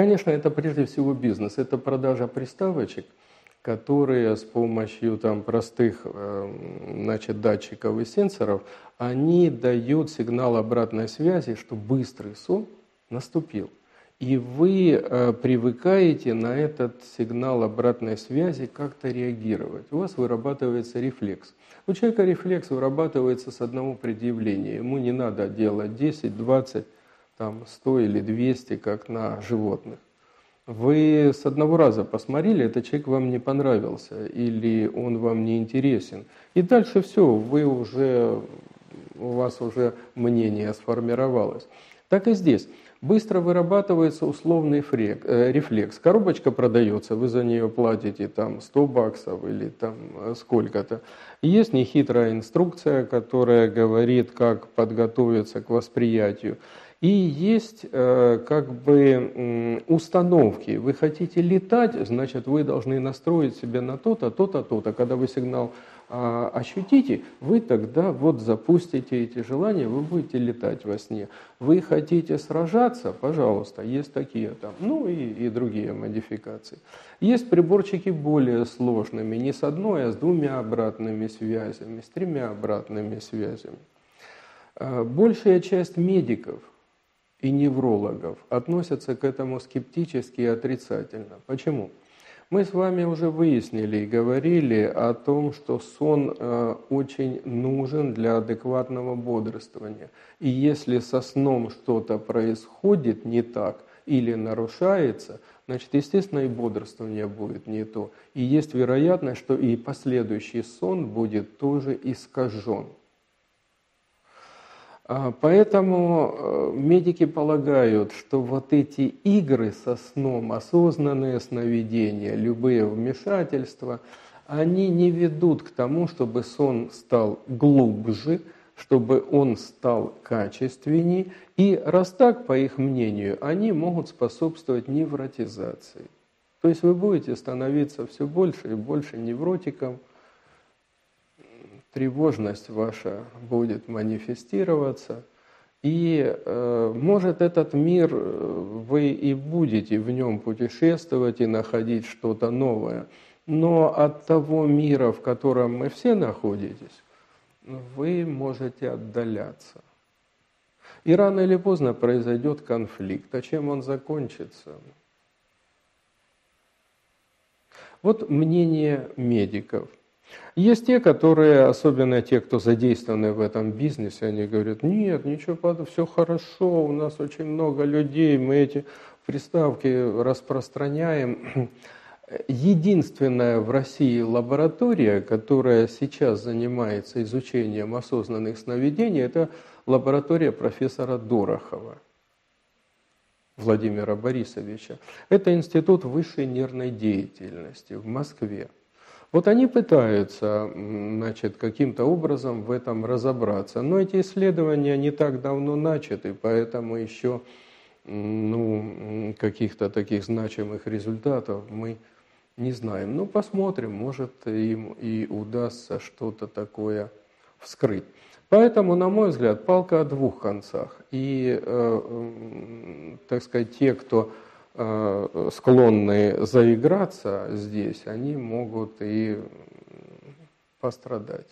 Конечно, это прежде всего бизнес. Это продажа приставочек, которые с помощью там, простых э, значит, датчиков и сенсоров, они дают сигнал обратной связи, что быстрый сон наступил. И вы э, привыкаете на этот сигнал обратной связи как-то реагировать. У вас вырабатывается рефлекс. У человека рефлекс вырабатывается с одного предъявления. Ему не надо делать 10, 20, там, 100 или 200, как на животных. Вы с одного раза посмотрели, этот человек вам не понравился или он вам не интересен. И дальше все, вы уже, у вас уже мнение сформировалось. Так и здесь быстро вырабатывается условный фрек, э, рефлекс. Коробочка продается, вы за нее платите там 100 баксов или там э, сколько-то. Есть нехитрая инструкция, которая говорит, как подготовиться к восприятию. И есть э, как бы э, установки. Вы хотите летать, значит, вы должны настроить себя на то-то, то-то, то-то. Когда вы сигнал э, ощутите, вы тогда вот запустите эти желания, вы будете летать во сне. Вы хотите сражаться, пожалуйста, есть такие там, ну и, и другие модификации. Есть приборчики более сложными, не с одной, а с двумя обратными связями, с тремя обратными связями. Э, большая часть медиков и неврологов относятся к этому скептически и отрицательно. Почему? Мы с вами уже выяснили и говорили о том, что сон э, очень нужен для адекватного бодрствования. И если со сном что-то происходит не так или нарушается, значит, естественно, и бодрствование будет не то. И есть вероятность, что и последующий сон будет тоже искажен. А, поэтому э, медики полагают, что вот эти игры со сном, осознанные сновидения, любые вмешательства, они не ведут к тому, чтобы сон стал глубже, чтобы он стал качественнее. И раз так, по их мнению, они могут способствовать невротизации. То есть вы будете становиться все больше и больше невротиком – тревожность ваша будет манифестироваться, и э, может этот мир, э, вы и будете в нем путешествовать и находить что-то новое, но от того мира, в котором мы все находитесь, вы можете отдаляться. И рано или поздно произойдет конфликт. А чем он закончится? Вот мнение медиков – есть те, которые, особенно те, кто задействованы в этом бизнесе, они говорят, нет, ничего, все хорошо, у нас очень много людей, мы эти приставки распространяем. Единственная в России лаборатория, которая сейчас занимается изучением осознанных сновидений, это лаборатория профессора Дорохова. Владимира Борисовича. Это Институт высшей нервной деятельности в Москве. Вот они пытаются значит, каким-то образом в этом разобраться. Но эти исследования не так давно начаты, поэтому еще ну, каких-то таких значимых результатов мы не знаем. Ну, посмотрим, может им и удастся что-то такое вскрыть. Поэтому, на мой взгляд, палка о двух концах. И, э, так сказать, те, кто Э, Э, склонны заиграться здесь, они могут и пострадать.